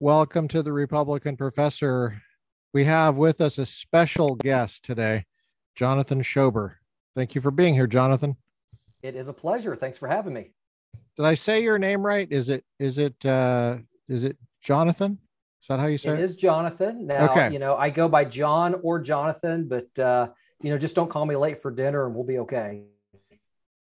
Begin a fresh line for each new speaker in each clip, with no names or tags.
Welcome to the Republican Professor. We have with us a special guest today, Jonathan Schober. Thank you for being here, Jonathan.
It is a pleasure. Thanks for having me.
Did I say your name right? Is it is it uh is it Jonathan? Is that how you say it?
It is Jonathan. Now,
Okay.
you know, I go by John or Jonathan, but uh, you know, just don't call me late for dinner and we'll be okay.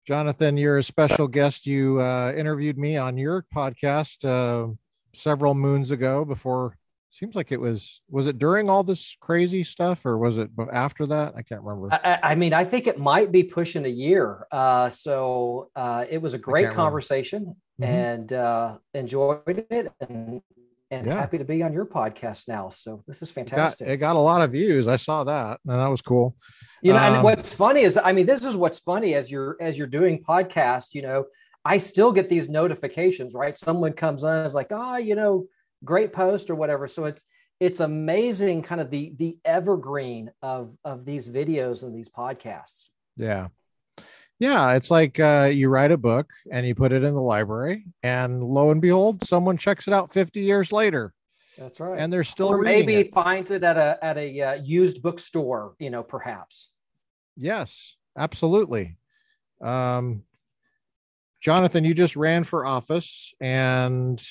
Jonathan, you're a special guest. You uh, interviewed me on your podcast uh, several moons ago. Before, seems like it was was it during all this crazy stuff, or was it after that? I can't remember.
I, I- mean, I think it might be pushing a year. Uh, so uh, it was a great conversation
Mhm.
and uh, enjoyed it and and
Yeah.
happy to be on your podcast now. So this is
It got,
fantastic.
it got a lot of views. I saw that, and that was cool.
you know
Um,
and what's funny is i mean this is what's funny as you're as you're doing podcast you know i still get these notifications right someone comes on is like oh you know great post or whatever so it's it's amazing kind of the the evergreen of of these videos and these podcasts
Yeah. Yeah. It's like uh, you write a book and you put it in the library, and lo and behold, someone checks it out 50 years later
that's right
and they're still
or maybe
it.
finds it at a at a uh, used bookstore you know perhaps
Yes, absolutely. Um, Jonathan, you just ran for office and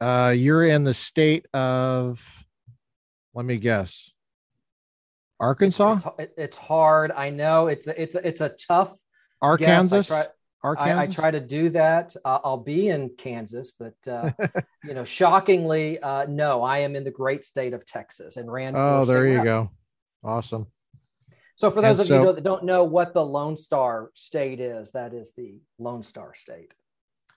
uh, you're in the state of, let me guess, Arkansas,
it's, it- it's hard i know it's a, it's a, it's a tough guess. I
Arkansas,
try-
Arkansas.
I, I try to do that. Uh, I'll be in Kansas, but uh, you know, shockingly, uh, no, I am in the great state of Texas and ran. For
oh, there you
rep.
go. Awesome.
So, for those
And
of
so-
you that don't know what the Lone Star State is, that is the Lone Star State.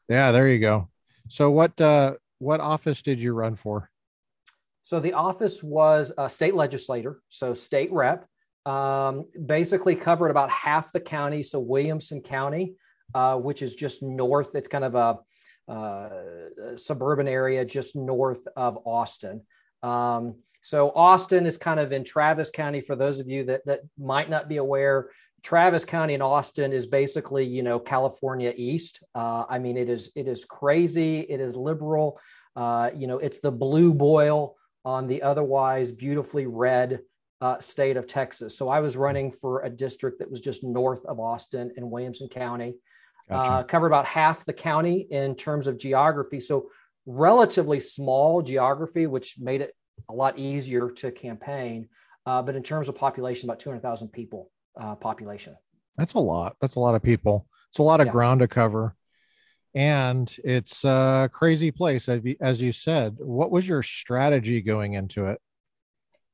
Yeah, there you go. So what uh what office did you run for?
So the office was a state legislator, so state rep. Um, basically covered about half the county. So Williamson County, uh, which is just north. It's kind of a, uh, suburban area just north of Austin. Um, so Austin is kind of in Travis County. For those of you that that might not be aware, Travis County and Austin is basically you know California East. Uh, I mean it is it is crazy. It is liberal. Uh, you know it's the blue boil on the otherwise beautifully red uh, state of Texas. So I was running for a district that was just north of Austin in Williamson County,
Gotcha.
uh, covered about half the county in terms of geography. So relatively small geography, which made it a lot easier to campaign. Uh, but in terms of population, about 200,000 people uh, population.
That's a lot. That's a lot of people. It's a lot of
Yeah.
ground to cover. And it's a crazy place, as you- said. What was your strategy going into it?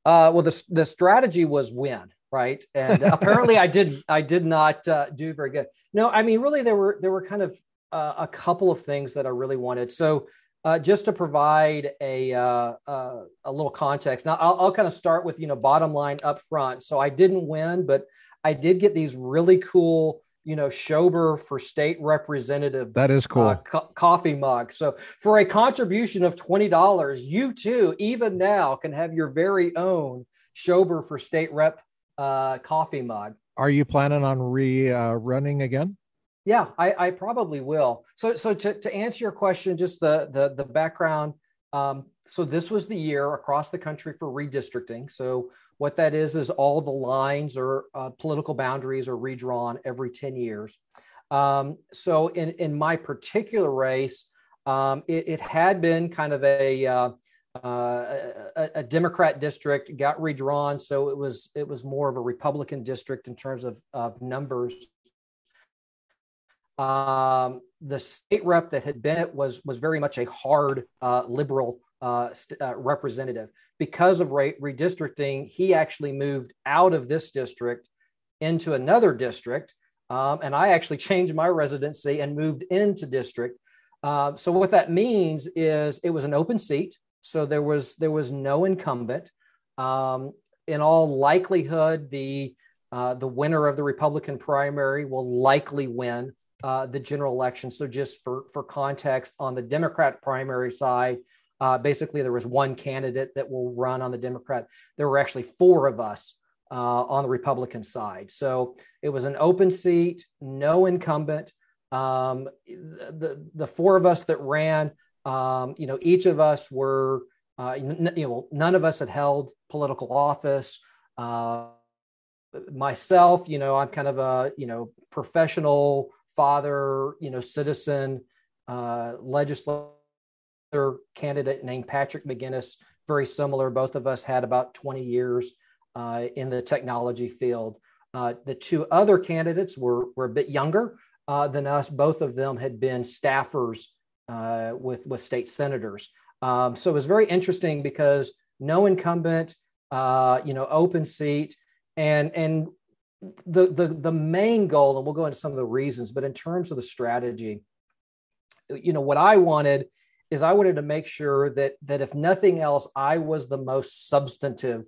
Uh, well, the the strategy was win, right? And apparently, I did I did not uh, do very good. No, I mean, really, there were there were kind of uh, a couple of things that I really wanted. So, uh, just to provide a uh, uh, a little context, now I'll, I'll kind of start with you know bottom line up front. So I didn't win, but I did get these really cool you know Schober for state representative
That is cool.
uh, co- coffee mug. So for a contribution of twenty dollars, you too, even now, can have your very own Schober for state rep uh, coffee mug.
Are you planning on re uh, running again?
Yeah, I, I probably will. So so to, to answer your question, just the the the background. Um, so this was the year across the country for redistricting. So what that is is all the lines or uh, political boundaries are redrawn every 10 years. Um, so in in my particular race, um, it, it had been kind of a, uh, uh, a a Democrat district, got redrawn, so it was it was more of a Republican district in terms of of numbers. Um, the state rep that had been it was was very much a hard uh, liberal uh, st- uh, representative because of re- redistricting. He actually moved out of this district into another district, um, and I actually changed my residency and moved into district. Uh, so what that means is it was an open seat, so there was there was no incumbent. Um, in all likelihood, the uh, the winner of the Republican primary will likely win uh, the general election. So, just for for context, on the Democrat primary side, uh, basically there was one candidate that will run on the Democrat. There were actually four of us uh, on the Republican side. So it was an open seat, no incumbent. Um, the the four of us that ran Um, you know, each of us were, uh, you know, none of us had held political office. Uh, myself, you know, I'm kind of a, you know, professional father, you know, citizen, uh, legislator candidate named Patrick McGinnis, very similar. Both of us had about 20 years uh, in the technology field. Uh, the two other candidates were, were a bit younger uh, than us. Both of them had been staffers uh, with, with state senators. Um, so it was very interesting because no incumbent, uh, you know, open seat. And, and the, the, the main goal, and we'll go into some of the reasons, but in terms of the strategy, you know, what I wanted is I wanted to make sure that, that if nothing else, I was the most substantive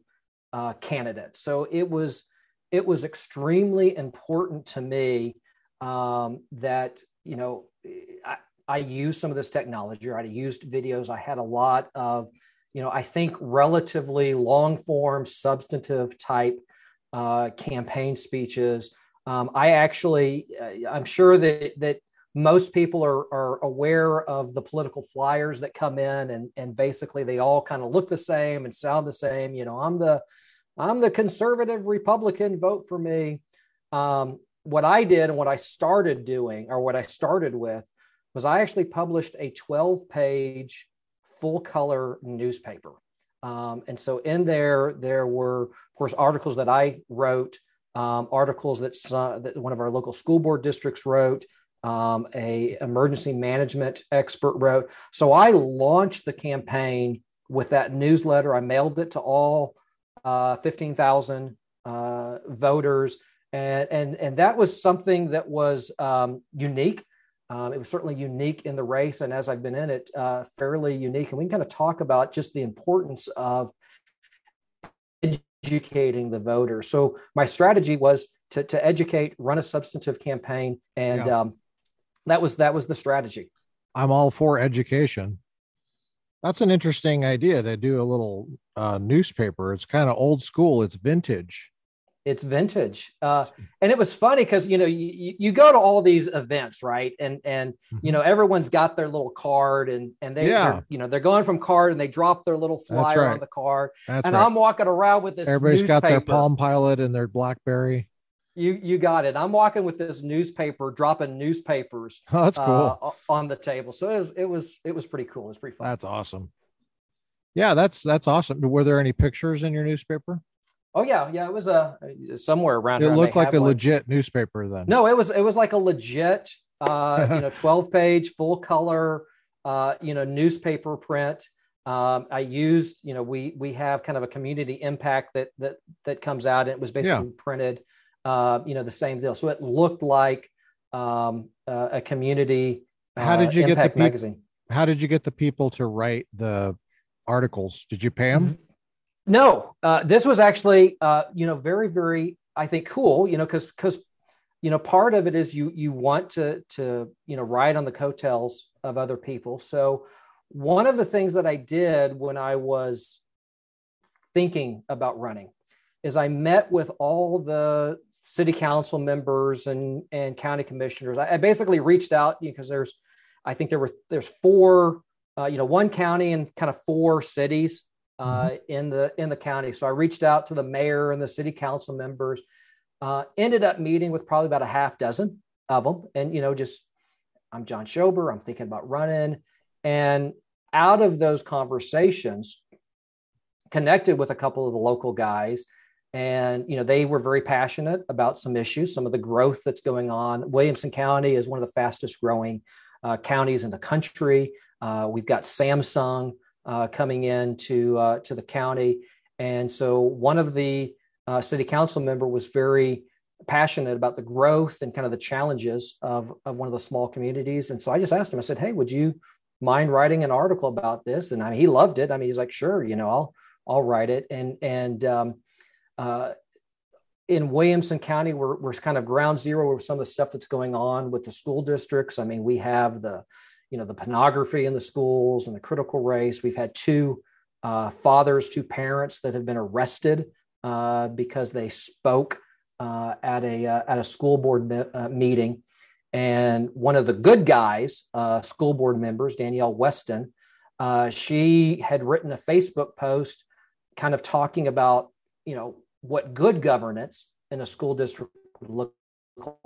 uh, candidate. So it was, it was extremely important to me um, that you know I, I used some of this technology. I used videos. I had a lot of you know I think relatively long form, substantive type uh, campaign speeches. Um, I actually, uh, I'm sure that that most people are, are aware of the political flyers that come in, and and basically they all kind of look the same and sound the same. You know, I'm the I'm the conservative Republican, vote for me. Um, what I did and what I started doing, or what I started with, was I actually published a 12 page full color newspaper. Um, and so in there, there were, of course, articles that I wrote, um, articles that, uh, that one of our local school board districts wrote, um, a emergency management expert wrote. So I launched the campaign with that newsletter. I mailed it to all uh, 15,000 uh, voters and and and that was something that was um, unique. Um, it was certainly unique in the race, and as I've been in it, uh, fairly unique. And we can kind of talk about just the importance of educating the voter. So my strategy was to to educate, run a substantive campaign, and yeah. um, that was that was the strategy.
I'm all for education. That's an interesting idea to do a little uh, newspaper. It's kind of old school. It's vintage.
It's vintage, uh, and it was funny because you know you, you go to all these events, right? And and you mm-hmm. know everyone's got their little card, and and they yeah. you know they're going from card, and they drop their little flyer right. on the card, That's and right. I'm walking around with this.
Everybody's
newspaper.
got their Palm Pilot and their BlackBerry.
You you got it. I'm walking with this newspaper, dropping newspapers.
Oh, that's cool
uh, on the table. So it was it was it was pretty cool. It was pretty fun.
That's awesome. Yeah, that's that's awesome. Were there any pictures in your newspaper?
Oh yeah, yeah. It was a uh, somewhere around.
It looked like a one. legit newspaper then.
No, it was it was like a legit, uh, you know, twelve page, full color, uh, you know, newspaper print. Um, I used, you know, we we have kind of a community impact that that that comes out, and it was basically yeah. printed, uh, you know, the same deal. So it looked like um, uh, a community.
How did you
uh,
get the
pe- magazine?
How did you get the people to write the articles? Did you pay them?
No, uh, this was actually, uh, you know, very, very, I think, cool. You know, because because you know, part of it is you you want to to you know ride on the coattails of other people. So one of the things that I did when I was thinking about running is I met with all the city council members and and county commissioners. I, I basically reached out because there's, I think there were there's four, uh, you know, one county and kind of four cities uh, mm-hmm. in the in the county. So I reached out to the mayor and the city council members. Uh, ended up meeting with probably about a half dozen of them, and you know, just I'm John Schober. I'm thinking about running, and out of those conversations, connected with a couple of the local guys. And you know they were very passionate about some issues, some of the growth that's going on. Williamson County is one of the fastest growing uh, counties in the country. Uh, we've got Samsung, uh, coming in to uh, to the county, and so one of the uh, city council member was very passionate about the growth and kind of the challenges of of one of the small communities. And so I just asked him. I said, "Hey, would you mind writing an article about this?" And I mean, he loved it. I mean, he's like, "Sure, you know, I'll I'll write it." And and um, uh, in Williamson County, we're, we're kind of ground zero with some of the stuff that's going on with the school districts. I mean, we have the you know the pornography in the schools and the critical race. We've had two uh, fathers, two parents that have been arrested uh, because they spoke uh, at a uh, at a school board me- uh, meeting, And one of the good guys, uh, school board members, Danielle Weston, uh, she had written a Facebook post kind of talking about, you know, what good governance in a school district would look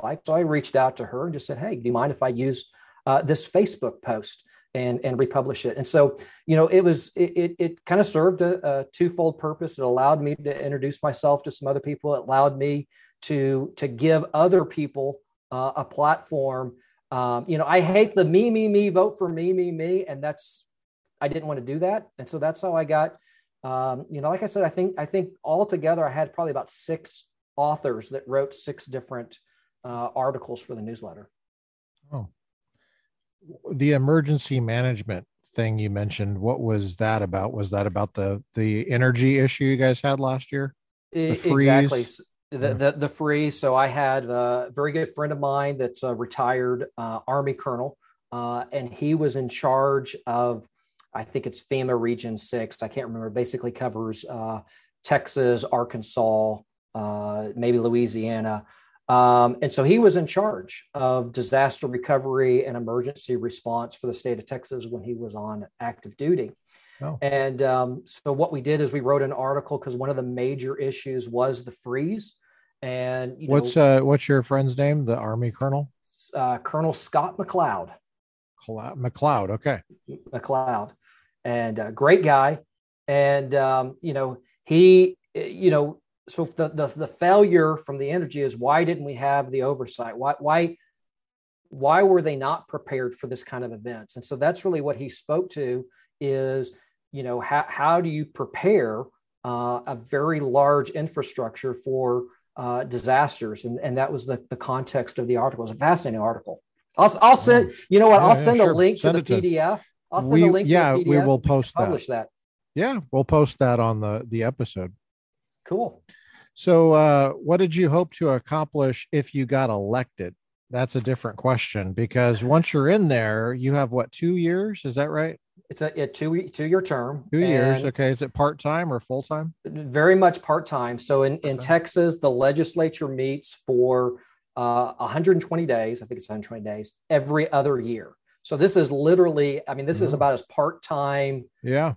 like. So I reached out to her and just said, hey, do you mind if I use uh, this Facebook post? and and republish it. And so, you know, it was it it, it kind of served a, a, twofold purpose. It allowed me to introduce myself to some other people. It allowed me to to give other people uh, a platform. Um, you know, I hate the me me me vote for me me me, and that's I didn't want to do that, and so that's how I got. Um, you know, like I said, I think I think altogether I had probably about six authors that wrote six different uh, articles for the newsletter.
Oh, the emergency management thing you mentioned what was that about? Was that about the the energy issue you guys had last year?
The exactly. the, the the freeze. So i had a very good friend of mine that's a retired uh, army colonel uh, and he was in charge of i think it's fema region 6 i can't remember. Basically covers uh, texas arkansas uh, maybe louisiana um, and so he was in charge of disaster recovery and emergency response for the state of Texas when he was on active duty. Oh. And um, so what we did is we wrote an article because one of the major issues was the freeze. And
what's know, uh, what's your friend's name? The Army Colonel,
uh, Colonel Scott McLeod.
McLeod, okay.
McLeod, and uh, great guy. And um, you know he, you know, so the, the, the failure from the energy is why didn't we have the oversight? Why why why were they not prepared for this kind of events? And so that's really what he spoke to is you know how how do you prepare uh, a very large infrastructure for uh, disasters? And and that was the the context of the article. It's a fascinating article. I'll I'll send you know what yeah, I'll send yeah, sure. a link send to the PDF. To, I'll send
we,
a link.
Yeah,
we
will post
that. Publish that.
Yeah, we'll post that on the the episode.
Cool.
So, uh, what did you hope to accomplish if you got elected? That's a different question because once you're in there, you have what two years? Is that right?
It's a, a two two year term.
Two years. Okay. Is it part time or full time?
Very much part time. So in, in Texas, the legislature meets for uh, 120 days. I think it's 120 days every other year. So this is literally. I mean, this mm-hmm. is about as part time.
Yeah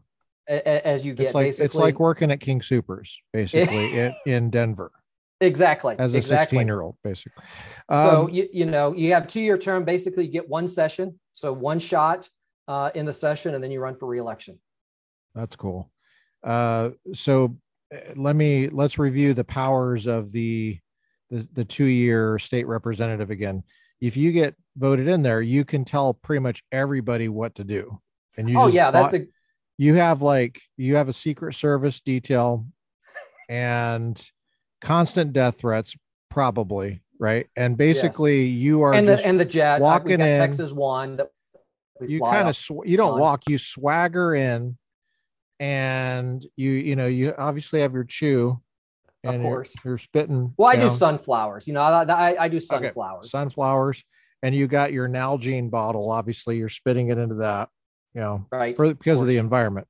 as you get.
It's like
basically.
it's like working at King Soopers basically in, in Denver.
Exactly.
As a
exactly.
16 year old, basically.
Um, so you, you know you have two year term. Basically, you get one session, so one shot uh, in the session, and then you run for reelection.
That's cool. Uh, so uh, let me let's review the powers of the the, the two year state representative again. If you get voted in there, you can tell pretty much everybody what to do.
And you oh yeah, that's a
you have like you have a secret service detail and constant death threats probably right and basically yes. you are
and the and the jet walking in texas one that
you kind of sw- you don't on. walk you swagger in and you you know you obviously have your chew
of course
you're, you're spitting
well i do sunflowers you know i, I, I do sunflowers
okay. sunflowers and you got your nalgene bottle obviously you're spitting it into that you know,
right?
For, because of, of the environment.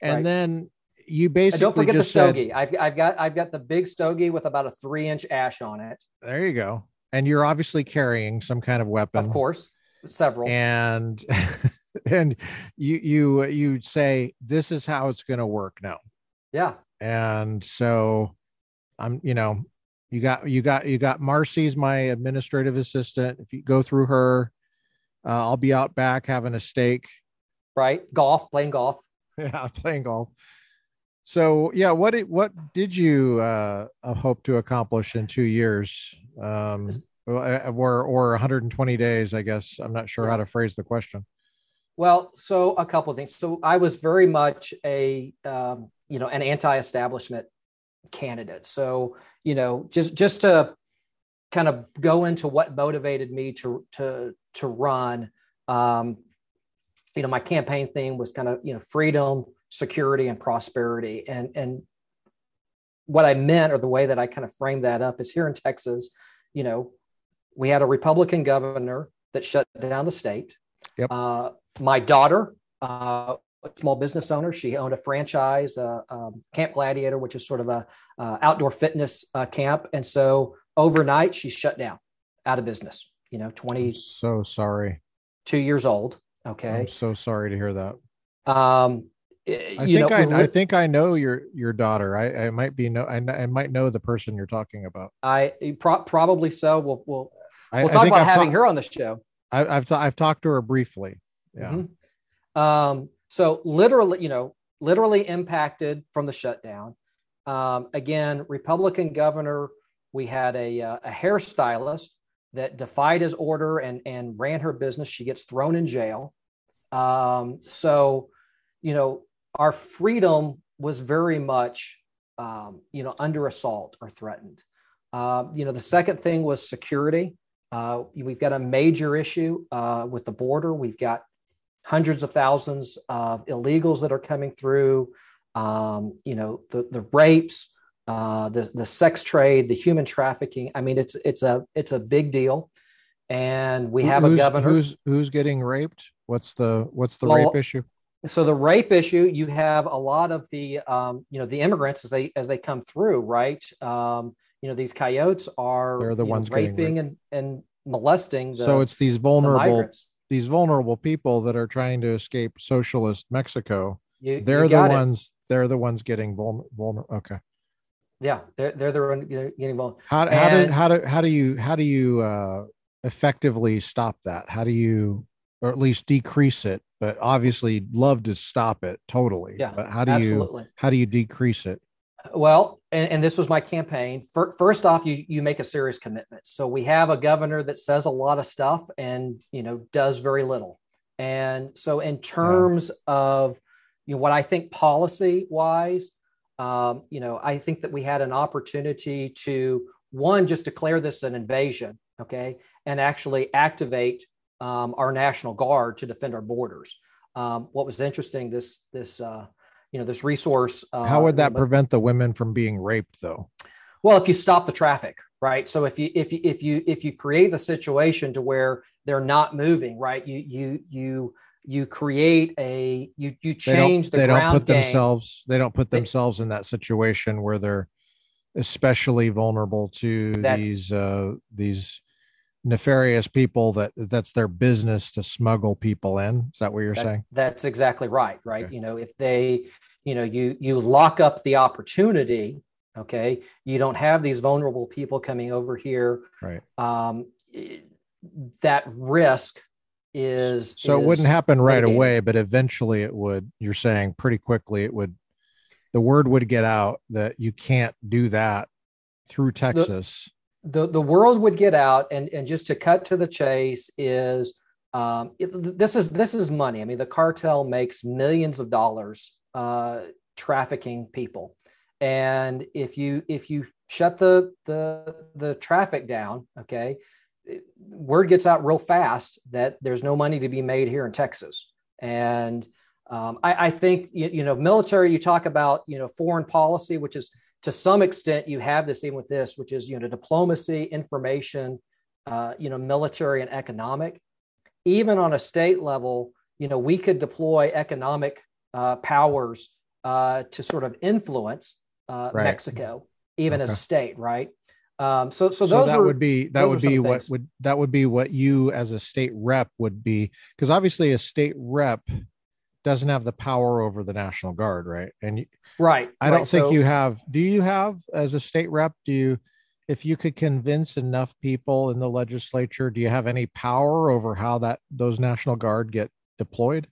And right. then you basically
and don't forget
the
stogie.
Said,
I've, I've got I've got the big stogie with about a three inch ash on it.
There you go. And you're obviously carrying some kind of weapon,
of course, several.
And and you you you say this is how it's going to work now.
Yeah.
And so I'm you know you got you got you got Marcy's my administrative assistant. If you go through her, uh, I'll be out back having a steak
right? Golf, playing golf.
Yeah, playing golf. So yeah, what did what did you uh, hope to accomplish in two years? Um, or or 120 days, I guess. I'm not sure how to phrase the question.
Well, so a couple of things. So I was very much a um, you know an anti-establishment candidate. So you know just just to kind of go into what motivated me to to to run. Um, you know, my campaign theme was kind of, you know, freedom, security, and prosperity. And, and what I meant or the way that I kind of framed that up is here in Texas, you know, we had a Republican governor that shut down the state.
Yep.
Uh, my daughter, uh, small business owner, she owned a franchise, uh, um, Camp Gladiator, which is sort of a uh, outdoor fitness uh, camp. And so overnight, she shut down, out of business. you know, 20.
I'm so sorry.
Two years old. Okay.
I'm so sorry to hear that.
Um,
I think know, I, I, think I know your your daughter. I, I might be know I, I might know the person you're talking about.
I pro- probably so. We'll we'll, we'll talk about I've having her on the show.
I, have I've talked to her briefly. Yeah.
Mm-hmm. Um. So literally, you know, literally impacted from the shutdown. Um, again, Republican governor. We had a uh, a hairstylist that defied his order and and ran her business. She gets thrown in jail. Um. So, you know, our freedom was very much, um, you know, under assault or threatened. Uh, you know, the second thing was security. Uh, we've got a major issue uh, with the border. We've got hundreds of thousands of illegals that are coming through. Um, you know, the the rapes, uh, the the sex trade, the human trafficking. I mean, it's it's a it's a big deal, and we have
who's,
a governor
who's who's getting raped. What's the what's the well, rape issue?
so the rape issue you have a lot of the um, you know the immigrants as they as they come through right um, you know these coyotes are
they're the ones
know, raping and and molesting the,
so it's these vulnerable the these vulnerable people that are trying to escape socialist mexico you, they're you the ones it. they're the ones getting vulnerable vulner- okay
yeah they're they're the one getting vulnerable
how, how do how do how do you how do you uh effectively stop that how do you or at least decrease it but obviously love to stop it totally.
Yeah.
But how do absolutely. you how do you decrease it?
Well, and, and this was my campaign. First off, you you make a serious commitment. So we have a governor that says a lot of stuff and you know does very little. And so in terms yeah. of you know what I think policy wise, um, you know, I think that we had an opportunity to one just declare this an invasion, okay, and actually activate um, our national guard to defend our borders. Um, what was interesting, this this uh, you know this resource. Uh,
How would that prevent the women from being raped, though?
Well, if you stop the traffic, right? So if you if you if you if you create the situation to where they're not moving, right? You you you you create a you you change
they
the
they don't put
game.
themselves they don't put themselves in that situation where they're especially vulnerable to that, these uh these nefarious people that that's their business to smuggle people in. Is that what you're
that,
saying?
that's exactly right right? Okay. you know if they you know you you lock up the opportunity okay? You don't have these vulnerable people coming over here.
Right.
Um that risk is
so
is
it wouldn't happen right mitigated. away but eventually it would you're saying pretty quickly it would the word would get out that you can't do that through texas
the the world would get out and and just to cut to the chase is um, it, this is this is money. I mean, the cartel makes millions of dollars uh, trafficking people, and if you if you shut the the the traffic down, okay, word gets out real fast that there's no money to be made here in Texas, and um, I, I, think you, you know military. You talk about you know foreign policy, which is to some extent you have this even with this which is you know diplomacy information uh, you know military and economic even on a state level you know we could deploy economic uh, powers uh, to sort of influence uh, right. mexico even okay. as a state right um, so, so, so
that would be that would be what would that would be what you as a state rep would be because obviously a state rep doesn't have the power over the National Guard, right? And you,
right,
I don't think so, you have. Do you have as a state rep? Do you, if you could convince enough people in the legislature, do you have any power over how that those National Guard get deployed?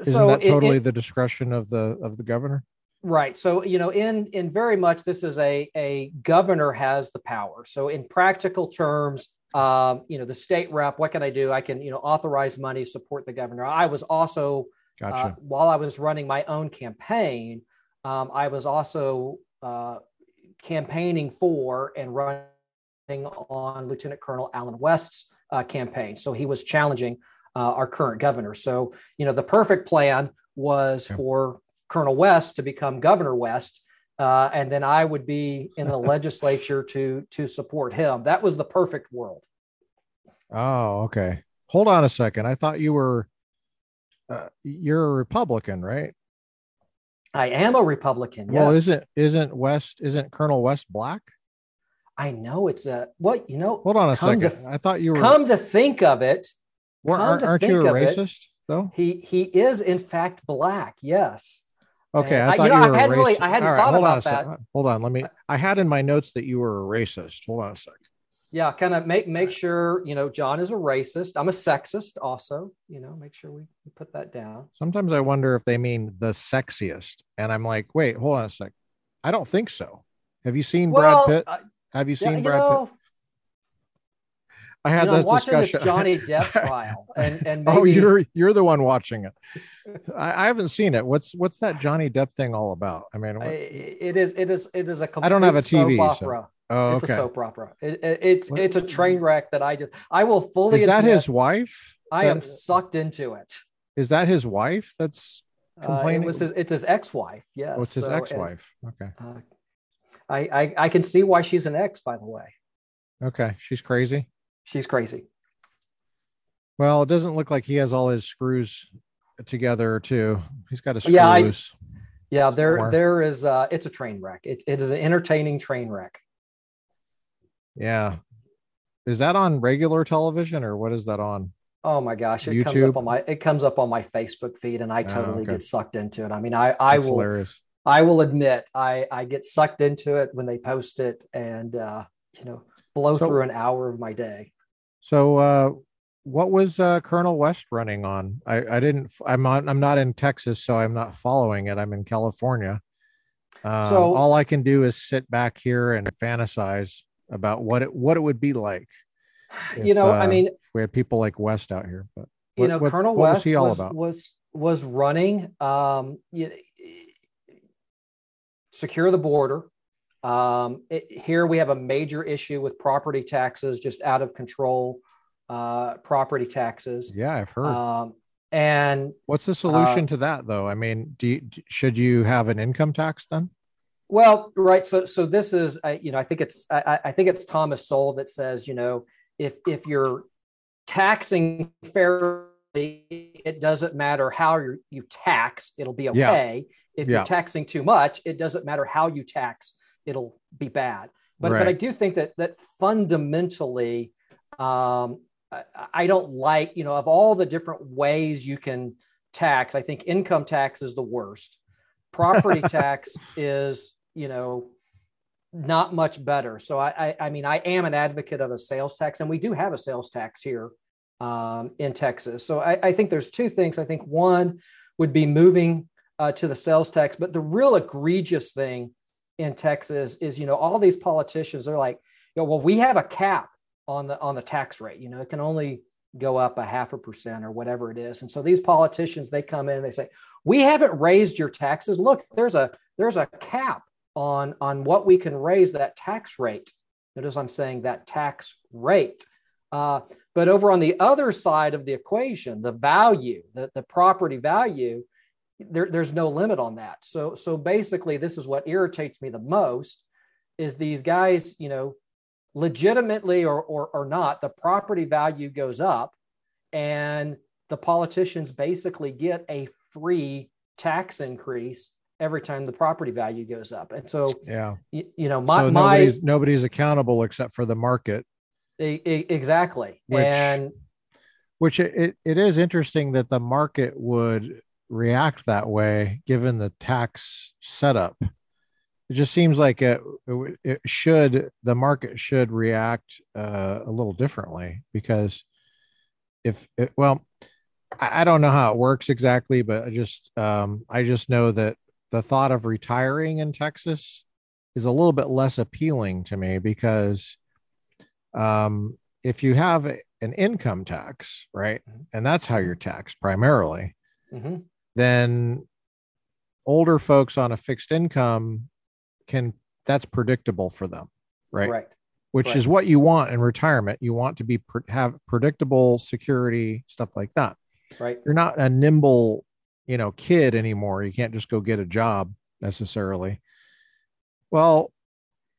Isn't so that totally it, it, the discretion of the of the governor?
Right. So you know, in in very much, this is a a governor has the power. So in practical terms, um, you know, the state rep, what can I do? I can you know authorize money, support the governor. I was also
Gotcha. Uh,
while I was running my own campaign, um, I was also uh, campaigning for and running on Lieutenant Colonel Allen West's uh, campaign. So he was challenging uh, our current governor. So, you know, the perfect plan was for Colonel West to become Governor West. Uh, and then I would be in the legislature to to support him. That was the perfect world.
Oh, okay. Hold on a second. I thought you were uh, you're a Republican, right?
I am a Republican. Yes.
Well, isn't isn't West isn't Colonel West black?
I know it's a what you know.
Hold on a second. To, I thought you were.
Come to think of it,
well, aren't, aren't you a racist it, though?
He he is in fact black. Yes.
Okay, I, thought you, know, you were I hadn't really, I hadn't right, thought about that. Hold on, let me. I had in my notes that you were a racist. Hold on a sec.
Yeah, kind of make make sure you know John is a racist. I'm a sexist, also. You know, make sure we put that down.
Sometimes I wonder if they mean the sexiest, and I'm like, wait, hold on a sec. I don't think so. Have you seen well, Brad Pitt? Have you seen yeah, you Brad know, Pitt? I had you know, this
watching
discussion.
This Johnny Depp trial, and and
oh, maybe... oh, you're you're the one watching it. I, I, haven't seen it. What's what's that Johnny Depp thing all about? I mean, what...
it is it is it is a
complete I don't have a TV. opera. So.
Oh, it's a soap opera. It, it, it's what? it's a train wreck that I just I will fully.
Is that his wife?
I that... am sucked into it.
Is that his wife? That's complaining.
Uh, it was his, it's his ex-wife. Yes.
Oh, it's his ex-wife. And, okay.
Uh, I, I I can see why she's an ex. By the way.
Okay, she's crazy
she's crazy.
Well, it doesn't look like he has all his screws together too. He's got a screw yeah, loose.
I, yeah, there somewhere. there is uh it's a train wreck. It, it is an entertaining train wreck.
Yeah. Is that on regular television or what is that on?
Oh my gosh, it YouTube? comes up on my it comes up on my Facebook feed and I oh, totally oh, okay. get sucked into it. I mean, I I That's will hilarious. I will admit I I get sucked into it when they post it and uh you know blow so, through an hour of my day.
So, uh, what was uh, Colonel West running on? I, I didn't. I'm on. I'm not in Texas, so I'm not following it. I'm in California. Um, so all I can do is sit back here and fantasize about what it what it would be like.
If, you know, uh, I mean,
we had people like West out here, but
what, you know, what, Colonel what West was, was, was was running. Um, you, secure the border. Um, it, here we have a major issue with property taxes, just out of control uh, property taxes.
Yeah, I've heard. Um,
and
what's the solution uh, to that, though? I mean, do you, should you have an income tax then?
Well, right. So, so this is, uh, you know, I think it's, I, I think it's Thomas Sowell that says, you know, if if you're taxing fairly, it doesn't matter how you you tax; it'll be okay. Yeah. If yeah. you're taxing too much, it doesn't matter how you tax; it'll be bad. But right. but I do think that that fundamentally, um, I, I don't like you know of all the different ways you can tax. I think income tax is the worst. Property tax is you know not much better. So I, I, I mean I am an advocate of a sales tax, and we do have a sales tax here um, in Texas. So I, I think there's two things. I think one would be moving uh, to the sales tax, but the real egregious thing in Texas is, you know, all these politicians are like, you know, well, we have a cap on the on the tax rate. You know, it can only go up a half a percent or whatever it is. And so these politicians, they come in and they say, we haven't raised your taxes. Look, there's a there's a cap on on what we can raise that tax rate. Notice I'm saying that tax rate. Uh, but over on the other side of the equation, the value, the, the property value, there, there's no limit on that. So, so basically, this is what irritates me the most is these guys, you know, legitimately or, or, or not, the property value goes up and the politicians basically get a free tax increase every time the property value goes up. And so,
yeah,
you, you know, my,
so nobody's, my, nobody's accountable except for the market.
Exactly.
Which,
and
which it, it is interesting that the market would react that way given the tax setup. It just seems like it, it should the market should react uh, a little differently because if it, well, I, I don't know how it works exactly, but I just um, I just know that the thought of retiring in Texas is a little bit less appealing to me because um, if you have an income tax, right, and that's how you're taxed primarily, mm-hmm then older folks on a fixed income can that's predictable for them right?
Right.
Which
right.
is what you want in retirement. You want to be have predictable security stuff like that.
Right.
You're not a nimble you know kid anymore. You can't just go get a job necessarily. Well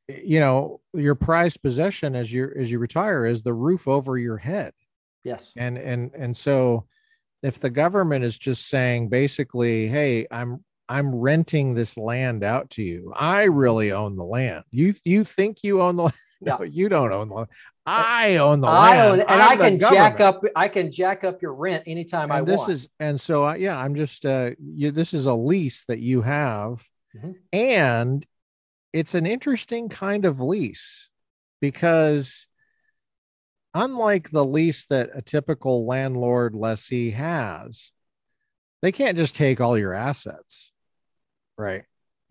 you know your prized possession as you as you retire is the roof over your head.
Yes.
And and and so if the government is just saying basically, hey, I'm I'm renting this land out to you. I really own the land. You you think you own the land? no, yeah. you don't own the land. I own the
I
land.
own and I'm i can jack up I can jack up your rent anytime
and
I
this
want.
is and so I, yeah, I'm just uh you this is a lease that you have mm-hmm. and it's an interesting kind of lease because unlike the lease that a typical landlord lessee has, they can't just take all your assets. Right.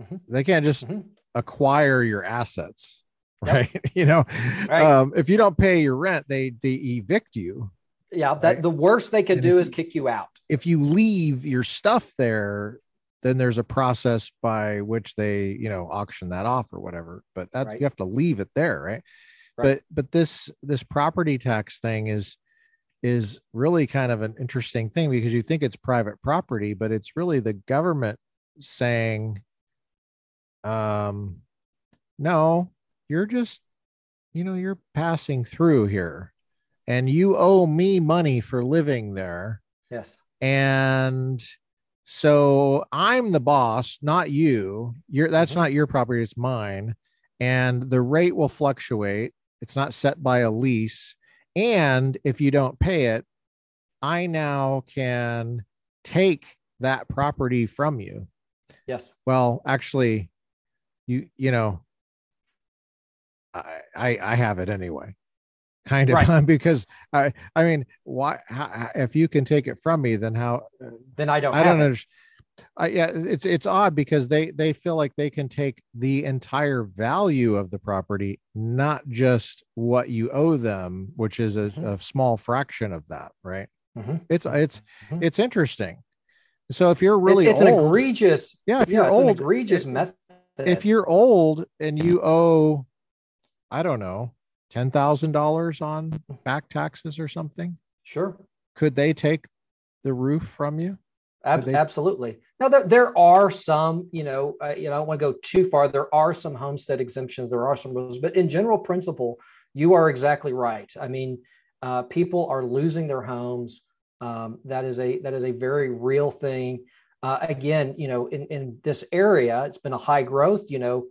Mm-hmm. They can't just mm-hmm. acquire your assets right? Yep. you know, right. Um, if you don't pay your rent, they they evict you.
Yeah, that right? the worst they could and do is kick you out.
If you leave your stuff there, then there's a process by which they, you know, auction that off or whatever. But that right. you have to leave it there, right? But but this this property tax thing is is really kind of an interesting thing because you think it's private property, but it's really the government saying, um, no, you're just you know you're passing through here and you owe me money for living there.
Yes.
And so i'm the boss not you. You're that's mm-hmm. not your property it's mine. And the rate will fluctuate it's not set by a lease and if you don't pay it i now can take that property from you
yes
well actually you you know I, I have it anyway kind of right. because I I mean why how, if you can take it from me then how
then I don't
I don't understand. I, yeah, it's it's odd because they they feel like they can take the entire value of the property, not just what you owe them, which is a, mm-hmm. a small fraction of that, right? Mm-hmm. It's it's mm-hmm. it's interesting. So if you're really
it's,
it's
old, an egregious,
yeah, if you're old,
egregious method.
If you're old and you owe I don't know, ten thousand dollars on back taxes or something?
Sure.
Could they take the roof from you?
Ab- they... Absolutely. Now there, there are some, you know, uh, you know, I don't want to go too far. There are some homestead exemptions. There are some rules, but in general principle, you are exactly right. I mean, uh, people are losing their homes. Um, that is a that is a very real thing. Uh, again, you know, in, in this area, it's been a high growth. You know,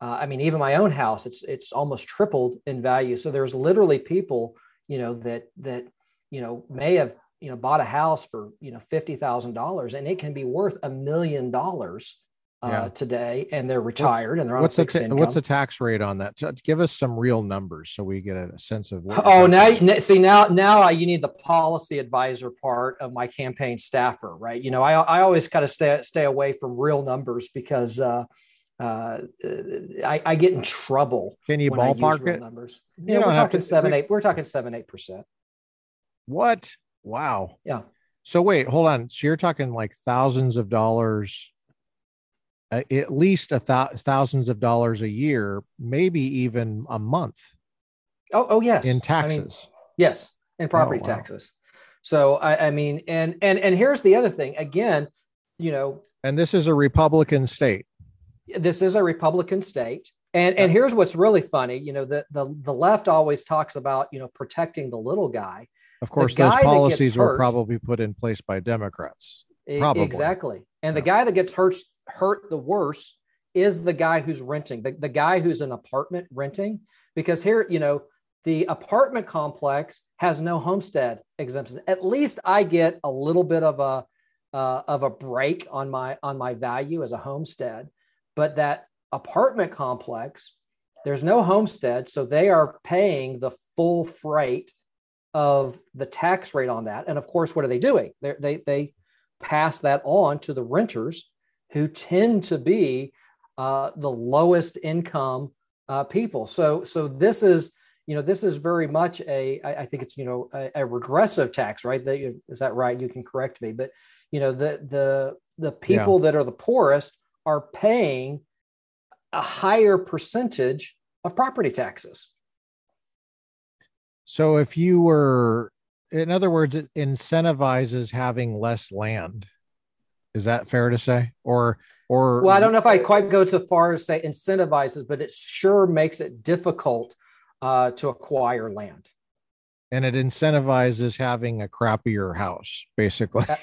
uh, I mean, even my own house, it's it's almost tripled in value. So there's literally people, you know, that that you know may have you know bought a house for you know fifty thousand dollars, and it can be worth a million dollars uh, today, and they're retired what's, and they're on
what's
the ta-
what's the tax rate on that? Give us some real numbers so we get a sense of.
oh, now see now now you need the policy advisor part of my campaign staffer, right? You know, I I always kind of stay stay away from real numbers because. Uh, uh, I, I, get in trouble.
Can you ballpark it?
Numbers. You yeah, we're talking to, seven, we, eight. We're talking seven, eight percent.
What? Wow.
Yeah.
So wait, hold on. So you're talking like thousands of dollars, uh, at least a th- thousands of dollars a year, maybe even a month.
Oh, oh yes.
In taxes. I mean,
yes, in property oh, wow. taxes. So I, I mean, and and and here's the other thing. Again, you know.
And this is a Republican state
this is a Republican state. And, and here's what's really funny, you know, the, the, the left always talks about, you know, protecting the little guy.
Of course, those policies hurt, were probably put in place by Democrats. Probably.
Exactly. And yeah. the guy that gets hurt, hurt the worst is the guy who's renting, the, the guy who's an apartment renting. Because here, you know, the apartment complex has no homestead exemption. At least I get a little bit of a uh, of a break on my on my value as a homestead. But that apartment complex, there's no homestead. So they are paying the full freight of the tax rate on that. And of course, what are they doing? They're, they they pass that on to the renters who tend to be uh, the lowest income uh, people. So so this is you know this is very much a I, I think it's you know a, a regressive tax, right? Is that right? You can correct me, but you know the the the people yeah. that are the poorest are paying a higher percentage of property taxes.
So if you were, in other words, it incentivizes having less land. Is that fair to say? Or, or,
well, I don't know if I quite go too far as say incentivizes, but it sure makes it difficult uh, to acquire land.
And it incentivizes having a crappier house, basically.
Uh,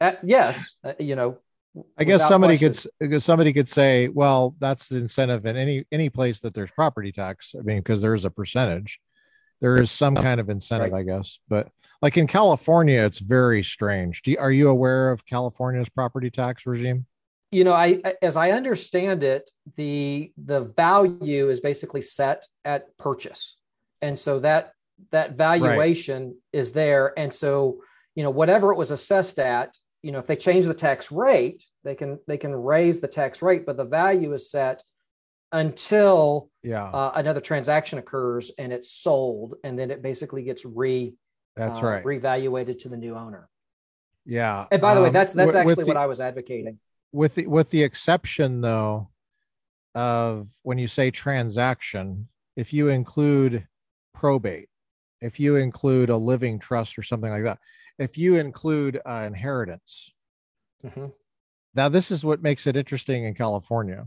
uh, yes, uh, you know,
I guess somebody question. could somebody could say, well, that's the incentive in any any place that there's property tax. I mean, because there's a percentage, there is some kind of incentive, right. I guess. But like in California, it's very strange. You, are you aware of California's property tax regime?
You know, I as I understand it, the the value is basically set at purchase, and so that that valuation right. is there, and so you know whatever it was assessed at you know if they change the tax rate they can they can raise the tax rate but the value is set until
yeah
uh, another transaction occurs and it's sold and then it basically gets re
that's uh, right
revaluated to the new owner
yeah
and by the um, way that's that's actually the, what i was advocating
with the with the exception though of when you say transaction if you include probate if you include a living trust or something like that if you include uh, inheritance. Mm-hmm. Now, this is what makes it interesting in California.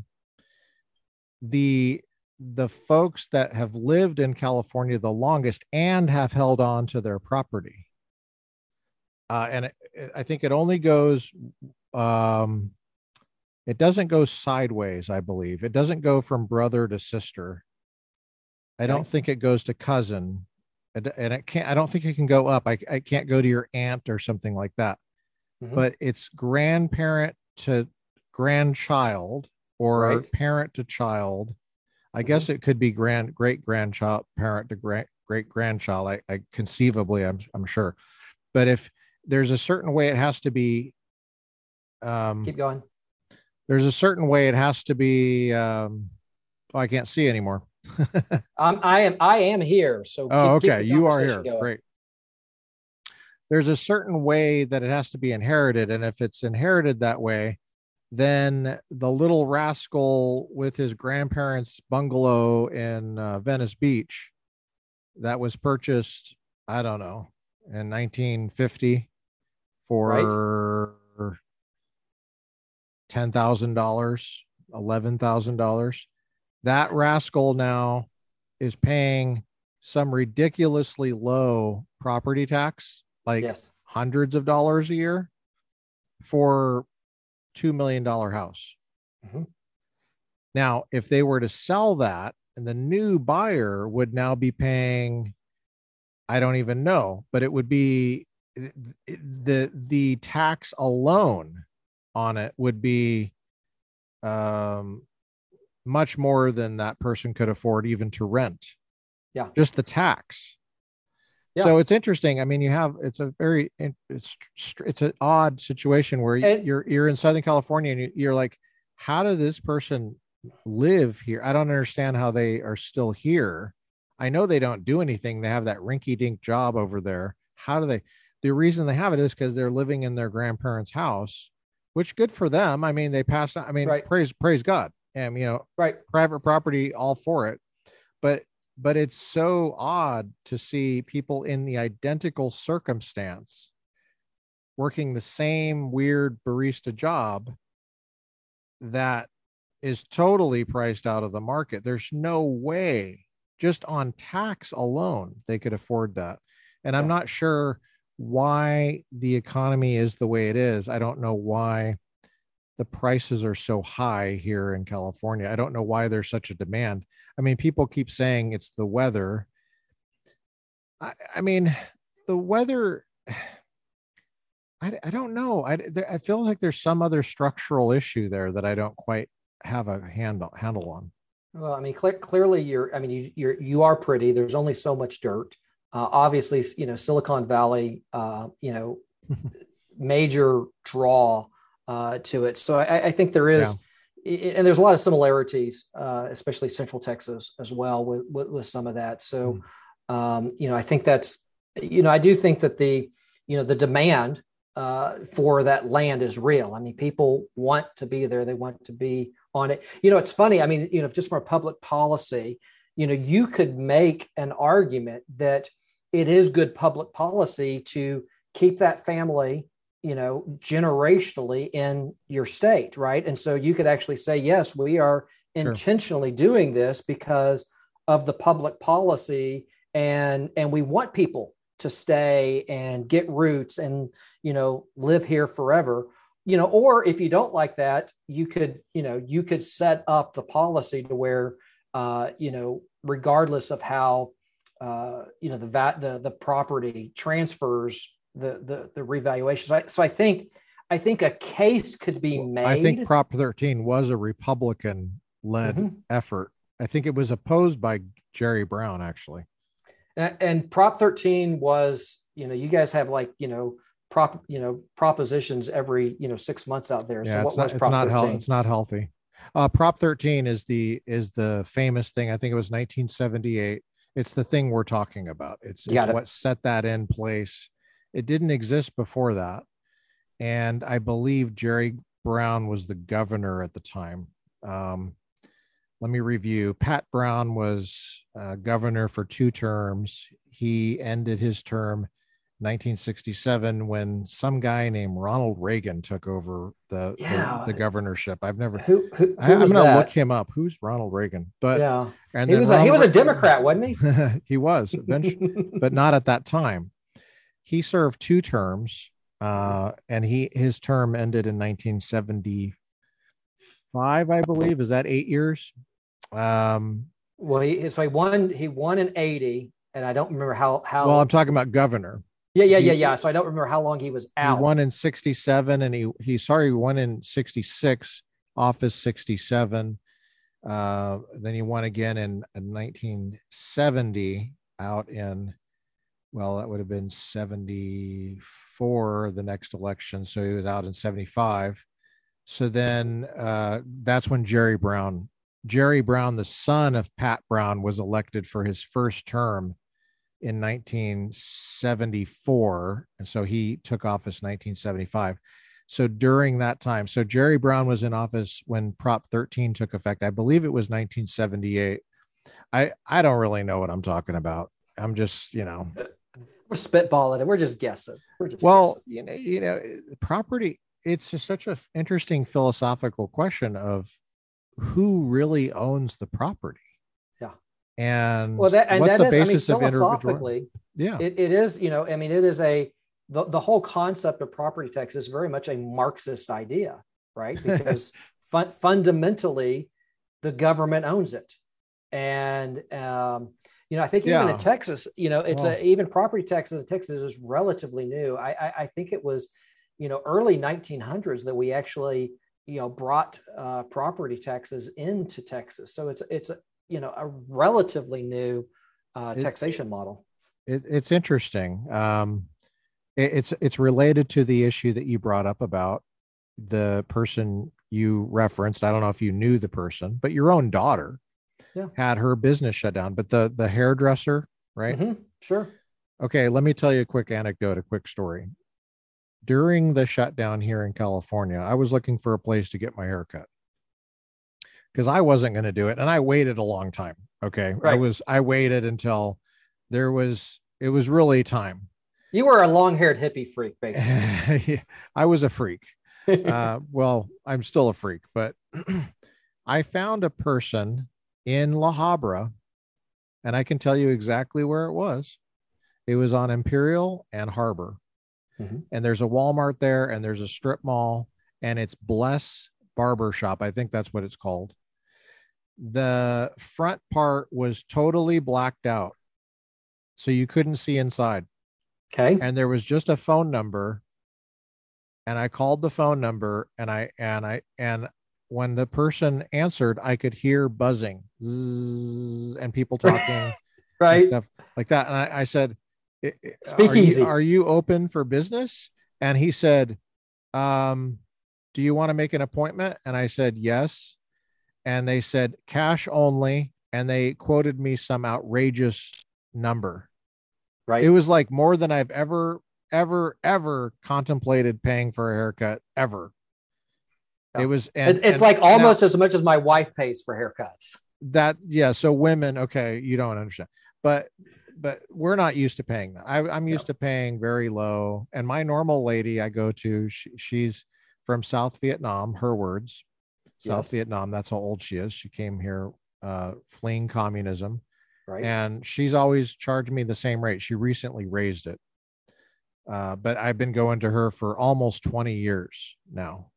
The the folks that have lived in California the longest and have held on to their property, uh, and it, I think it only goes, um, it doesn't go sideways. I believe it doesn't go from brother to sister. I don't think it goes to cousin and it can't i don't think it can go up i, I can't go to your aunt or something like that mm-hmm. but it's grandparent to grandchild or right. parent to child i mm-hmm. guess it could be grand great grandchild parent to great great grandchild I, I conceivably I'm, I'm sure but if there's a certain way it has to be
um keep going
there's a certain way it has to be um oh, i can't see anymore
I'm, I am I am here. So
oh, keep, okay, keep you are here. Going. Great. There's a certain way that it has to be inherited, and if it's inherited that way, then the little rascal with his grandparents' bungalow in uh, Venice Beach, that was purchased, I don't know, in 1950 for right. ten thousand dollars, eleven thousand dollars that rascal now is paying some ridiculously low property tax, like yes. hundreds of dollars a year for $2 million house. Mm-hmm. Now, if they were to sell that and the new buyer would now be paying, I don't even know, but it would be the the tax alone on it would be um much more than that person could afford even to rent.
Yeah.
Just the tax. Yeah. So it's interesting. I mean, you have it's a very it's it's an odd situation where and, you're you're in Southern California and you're like, how did this person live here? I don't understand how they are still here. I know they don't do anything. They have that rinky dink job over there. How do they? The reason they have it is because they're living in their grandparents' house, which good for them. I mean, they passed. I mean, right. praise praise God and you know
right
private property all for it but but it's so odd to see people in the identical circumstance working the same weird barista job that is totally priced out of the market there's no way just on tax alone they could afford that and yeah. i'm not sure why the economy is the way it is i don't know why the prices are so high here in California. I don't know why there's such a demand. I mean, people keep saying it's the weather. I, I mean, the weather. I, I don't know. I, I feel like there's some other structural issue there that I don't quite have a handle handle on.
Well, I mean, cl- clearly you're. I mean, you you're you are pretty. There's only so much dirt. Uh, obviously, you know, Silicon Valley. Uh, you know, major draw uh, to it. So I, I think there is, yeah. And there's a lot of similarities, uh, especially Central Texas as well with, with, with some of that. So, mm. um, you know, I think that's, you know, I do think that the, you know, the demand uh, for that land is real. I mean, people want to be there. They want to be on it. You know, it's funny. I mean, you know, just from a public policy, you know, you could make an argument that it is good public policy to keep that family you know generationally in your state right and so you could actually say yes we are sure. intentionally doing this because of the public policy and and we want people to stay and get roots and you know live here forever you know, or if you don't like that, you could, you know, you could set up the policy to where, uh, you know, regardless of how, uh, you know, the VAT, the the property transfers the the the revaluation. So I, so I think I think a case could be made.
I think Prop 13 was a Republican led mm-hmm. effort. I think it was opposed by Jerry Brown actually.
And, and Prop 13 was, you know, you guys have like, you know, prop, you know, propositions every, you know, six months out there.
Yeah, so what it's not, was Prop it's not 13? Health, it's not healthy. Uh, Prop 13 is the is the famous thing. I think it was 1978. It's the thing we're talking about. It's, it's it. what set that in place. It didn't exist before that. And I believe Jerry Brown was the governor at the time. Um, let me review. Pat Brown was uh, governor for two terms. He ended his term 1967 when some guy named Ronald Reagan took over the yeah. the, the, governorship. I've never. Who, who, who I, am going to look him up. Who's Ronald Reagan? But
yeah, and he was a, he was a Democrat, wasn't he?
he was eventually, but not at that time. He served two terms, uh, and he his term ended in 1975, I believe. Is that eight years?
Um, well, he so he won he won in eighty, and I don't remember how how.
Well, I'm talking about governor.
Yeah, yeah, yeah, yeah. So I don't remember how long he was out.
He won in '67, and he he sorry he won in '66, office '67. Uh, then he won again in, in 1970 out in well that would have been 74 the next election so he was out in 75 so then uh, that's when jerry brown Jerry Brown, the son of Pat Brown, was elected for his first term in 1974. And so he took office 1975. So during that time, so Jerry Brown was in office when Prop 13 took effect. I believe it was 1978. I I don't really know what I'm talking about. I'm just, you know,
we're spitballing it. We're just guessing. We're just
well, guessing. you know, you know, property. It's just such an interesting philosophical question of who really owns the property
yeah
and well that and what's that the is, basis I mean,
philosophically yeah it, it is you know i mean it is a the, the whole concept of property tax is very much a marxist idea right because fun, fundamentally the government owns it and um, you know i think even yeah. in texas you know it's a even property taxes in texas is relatively new I, I i think it was you know early 1900s that we actually you know brought uh, property taxes into Texas. So it's it's a, you know a relatively new uh, taxation it, model.
It, it's interesting. Um, it, it's it's related to the issue that you brought up about the person you referenced. I don't know if you knew the person, but your own daughter yeah. had her business shut down. But the the hairdresser, right?
Mm-hmm. Sure.
Okay, let me tell you a quick anecdote, a quick story during the shutdown here in California, I was looking for a place to get my hair cut because I wasn't going to do it. And I waited a long time. Okay. Right. I was, I waited until there was, it was really time.
You were a long haired hippie freak, basically.
I was a freak. uh, well, I'm still a freak, but I found a person in La Habra, and I can tell you exactly where it was. It was on Imperial and Harbor mm-hmm. and there's a Walmart there, and there's a strip mall, and it's Bless Barber Shop. I think that's what it's called. The front part was totally blacked out, so you couldn't see inside.
Okay.
And there was just a phone number, and I called the phone number, and I and I and when the person answered, I could hear buzzing and people talking,
right?
stuff like that. And I, I said,
Speak
are
easy.
You, are you open for business? And he said, um, do you want to make an appointment? And I said, yes. And they said cash only. And they quoted me some outrageous number.
Right.
It was like more than I've ever, ever, ever contemplated paying for a haircut ever. It was,
and, it's, and like almost now, as much as my wife pays for haircuts.
That, yeah. So women, okay, you don't understand, but but we're not used to paying that. I, am used to paying very low. And my normal lady I go to, she, she's from South Vietnam. Her words, South yes. Vietnam. That's how old she is. She came here uh, fleeing communism,
right?
And she's always charged me the same rate. She recently raised it. Uh, but I've been going to her for almost 20 years now.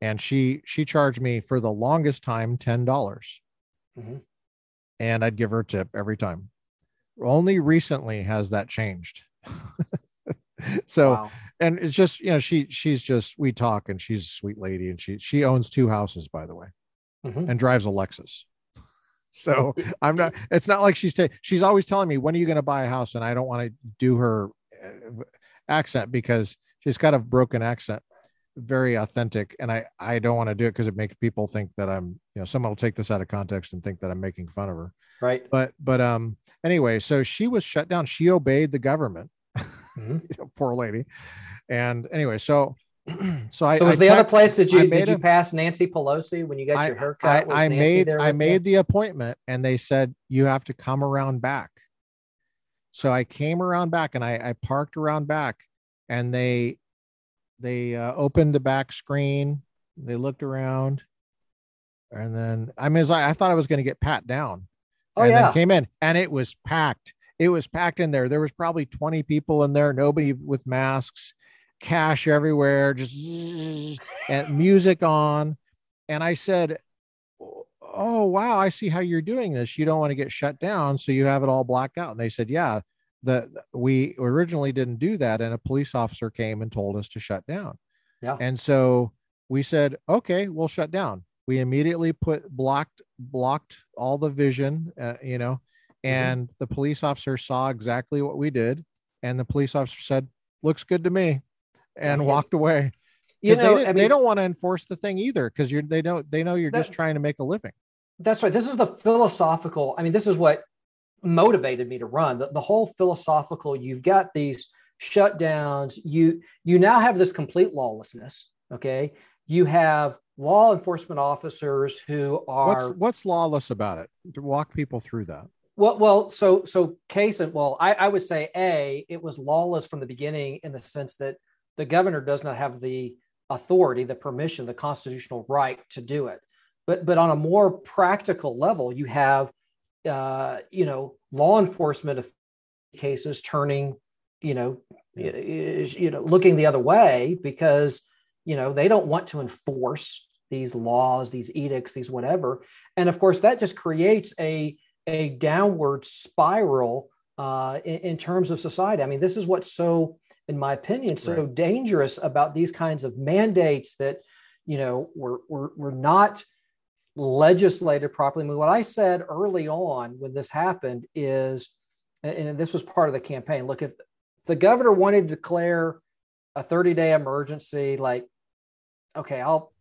And she she charged me for the longest time $10.
Mm-hmm.
And I'd give her a tip every time. Only recently has that changed. so
Wow.
and it's just you know she she's just we talk and she's a sweet lady and she she owns two houses by the way
Mhm.
and drives a Lexus. So I'm not. It's not like she's ta- she's always telling me when are you going to buy a house, and I don't want to do her uh, accent because she's got a broken accent, very authentic, and I I don't want to do it because it makes people think that I'm you know someone will take this out of context and think that I'm making fun of her.
Right.
But but um anyway, so she was shut down. She obeyed the government,
Mhm.
you poor lady, and anyway, so so I
so was
I
the other place
that
you
made
did you
a-
pass Nancy Pelosi when you got
I,
your haircut?
I, I made I
with you?
made the appointment and they said you have to come around back. So I came around back and I, I parked around back and they they uh, opened the back screen. They looked around and then I mean like, I thought I was going to get pat down
Oh
and
yeah.
then came in and it was packed. It was packed in there. There was probably 20 people in there, nobody with masks, cash everywhere, just and music on. And I said, Oh, wow, I see how you're doing this. You don't want to get shut down, so you have it all blacked out. And they said, Yeah, the we originally didn't do that. And a police officer came and told us to shut down.
Yeah.
And so we said, Okay, we'll shut down. We immediately put blocked blocked all the vision, uh, you know, and the police officer saw exactly what we did. And the police officer said, Looks good to me, and walked away.
you know,
they,
I mean,
they don't want to enforce the thing either because you're they don't they know you're just trying to make a living.
That's right. This is the philosophical. I mean, this is what motivated me to run. The, the whole philosophical. You've got these shutdowns. You you now have this complete lawlessness. Okay. You have law enforcement officers who
What's
are
what's lawless about it? To walk people through that.
well. Well, so so case and well, I, I would say a it was lawless from the beginning in the sense that the governor does not have the authority, the permission, the constitutional right to do it. But but on a more practical level, you have uh, you know law enforcement of cases turning you know is, you know looking the other way because you know they don't want to enforce these laws these edicts these whatever. And of course that just creates a a downward spiral uh, in, in terms of society. I mean this is what's so in my opinion so
Right.
dangerous about these kinds of mandates that you know we're, we're, we're not legislated properly. I mean, what I said early on when this happened is, and this was part of the campaign. Look, if the governor wanted to declare a 30 day emergency, like, okay, I'll,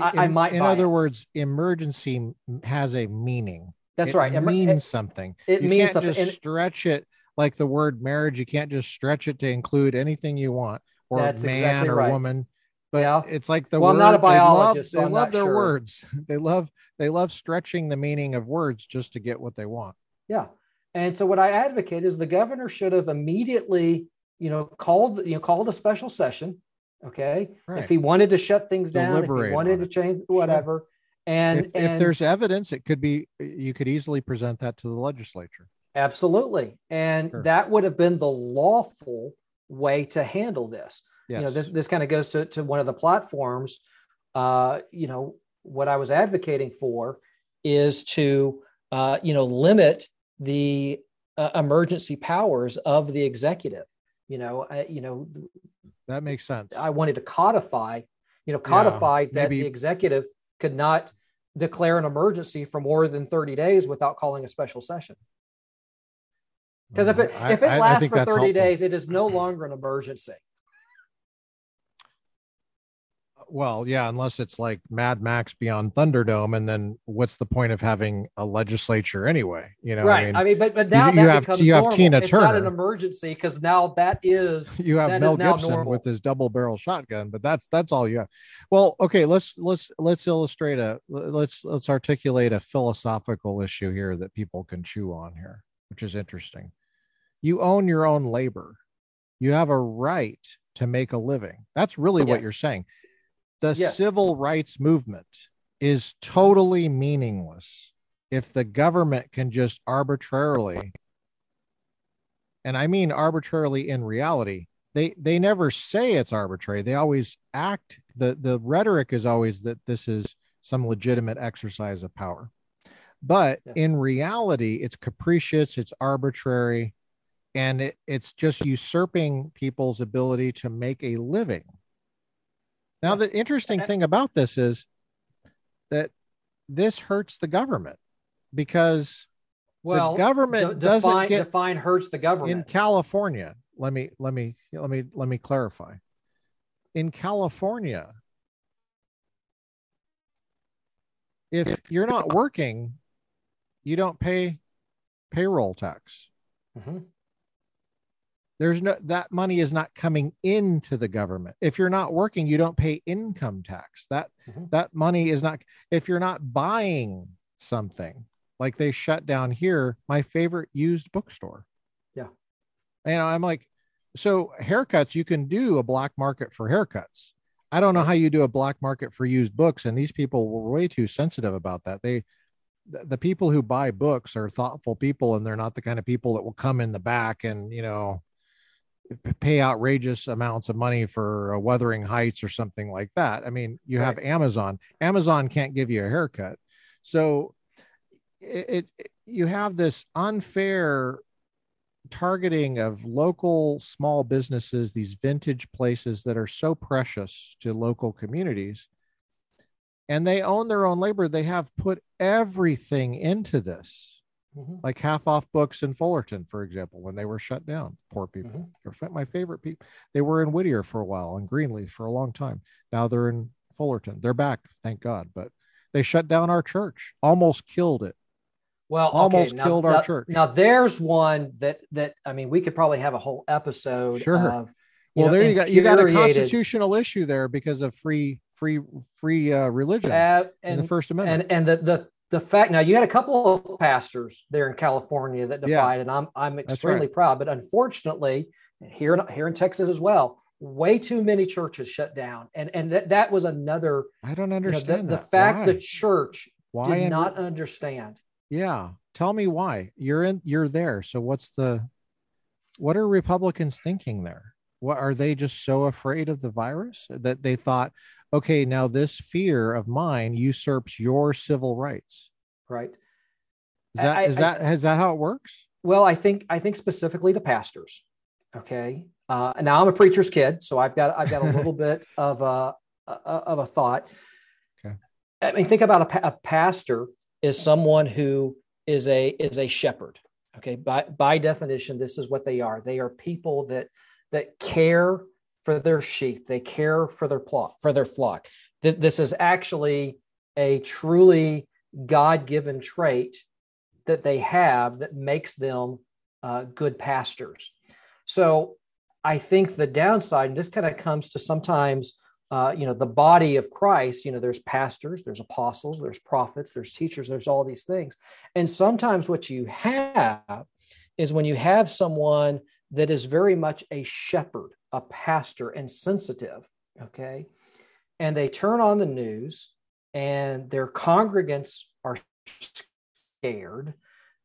I- I might
In other
it.
words, emergency has a meaning.
that's
it
right. It
means something.
it
you
means
can't
something.
just stretch it like the word marriage. You can't just stretch it to include anything you want or man
exactly
or
right.
woman. But
Yeah.
it's like the
Well, I'm not a
they love-
biologist, so
They love their
sure.
words. They love they love stretching the meaning of words just to get what they want.
Yeah. And so what I advocate is the governor should have immediately, you know, called, you know, called a special session. Okay.
Right.
If he wanted to shut things down, if he wanted to change whatever. And,
if,
and
if there's evidence, it could be you could easily present that to the legislature.
absolutely. And
Sure.
that would have been the lawful way to handle this.
Yes.
You know, this, this kind of goes to, to one of the platforms. Uh, you know, what I was advocating for is to, uh, you know, limit the uh, emergency powers of the executive. You know, I, you know,
that makes sense.
I wanted to codify, you know, codify that the executive could not declare an emergency for more than 30 days without calling a special session. Because if it
I-
if it lasts for 30
helpful.
days, it is no longer an emergency.
Well, yeah, unless it's like Mad Max Beyond Thunderdome, and then what's the point of having a legislature anyway? You know,
right.
I mean,
but but now
you
that
have- you have
normal.
Tina
it's not an emergency because now that is
you have Mel Gibson with his double barrel shotgun, but that's that's all you have. Well, okay, let's let's let's illustrate a let's let's articulate a philosophical issue here that people can chew on here, which is interesting. You own your own labor. You have a right to make a living. That's really what you're saying. The
Yes.
civil rights movement is totally meaningless if the government can just arbitrarily and I mean arbitrarily in reality, they they never say it's arbitrary. They always act the the rhetoric is always that this is some legitimate exercise of power. But yeah. in reality, it's capricious, it's arbitrary, and it, it's just usurping people's ability to make a living. Now, the interesting thing about this is that this hurts the government because well, the government de- doesn't
define,
get
define hurts the government
in California. Let me let me let me let me clarify. In California, if you're not working, you don't pay payroll tax. Mm-hmm. There's no that money is not coming into the government. If you're not working, you don't pay income tax. That mm-hmm. that money is not if you're not buying something like they shut down here, my favorite used bookstore.
Yeah.
You know, I'm like, so haircuts, you can do a black market for haircuts. I don't know how you do a black market for used books, and these people were way too sensitive about that. They, the people who buy books are thoughtful people, and they're not the kind of people that will come in the back and you know pay outrageous amounts of money for a Wuthering Heights or something like that. I mean, you right. have Amazon. Amazon can't give you a haircut, so it, it you have this unfair targeting of local small businesses, these vintage places that are so precious to local communities. And they own their own labor. They have put everything into this, mm-hmm. like half off books in Fullerton, for example, when they were shut down. Poor people. Mm-hmm. They're my favorite people. They were in Whittier for a while and Greenleaf for a long time. Now they're in Fullerton. They're back, thank God. But they shut down our church, almost killed it
well
almost
okay,
killed
now,
our church
now there's one that that i mean we could probably have a whole episode sure of,
well know, there you got you got a constitutional issue there because of free free free uh, religion uh, and, in the first amendment
and and the the the fact now you had a couple of pastors there in california that defied yeah, and i'm i'm extremely right. proud but unfortunately here in, here in texas as well way too many churches shut down and and that, that was another
i don't understand
you know, the, the, fact Why? the church Why did not understand
yeah. Tell me why. You're in you're there. So what's the what are Republicans thinking there? What are they just so afraid of the virus that they thought, okay, now this fear of mine usurps your civil rights?
Right.
Is that I, is that I, is that how it works?
Well, I think I think specifically to pastors. Okay. Uh, now I'm a preacher's kid, so I've got I've got a little bit of a, a, of a thought. Okay. I mean, think about a, a pastor is someone who is a is a shepherd okay by by definition this is what they are they are people that that care for their sheep. They care for their plot for their flock. This, this is actually a truly god-given trait that they have that makes them uh, good pastors. So i think the downside and this kind of comes to sometimes uh, you know the body of christ you know there's pastors there's apostles there's prophets there's teachers there's all these things. And sometimes what you have is when you have someone that is very much a shepherd a pastor and sensitive okay and they turn on the news and their congregants are scared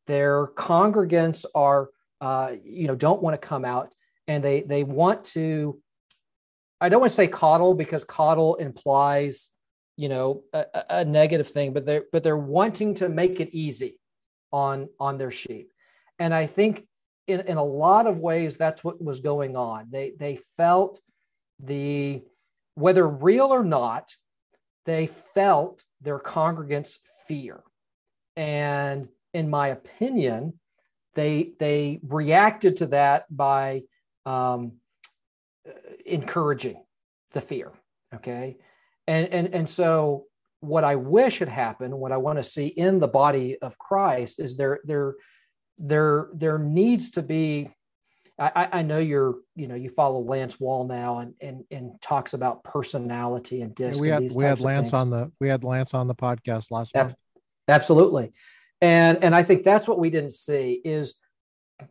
their congregants are uh, you know don't want to come out and they they want to I don't want to say coddle because coddle implies, you know, a, a negative thing, but they're but they're wanting to make it easy on on their sheep. And I think in, in a lot of ways that's what was going on. They they felt the whether real or not, they felt their congregants' fear. And in my opinion, they they reacted to that by um, encouraging the fear. Okay. And, and, and so what I wish had happened, what I want to see in the body of Christ is there, there, there, there needs to be, I, I know you're, you know, you follow Lance Wallnau and, and, and talks about personality and disc.
we had, we had Lance on the, we had Lance on the podcast last month.
Absolutely. And, and I think that's what we didn't see is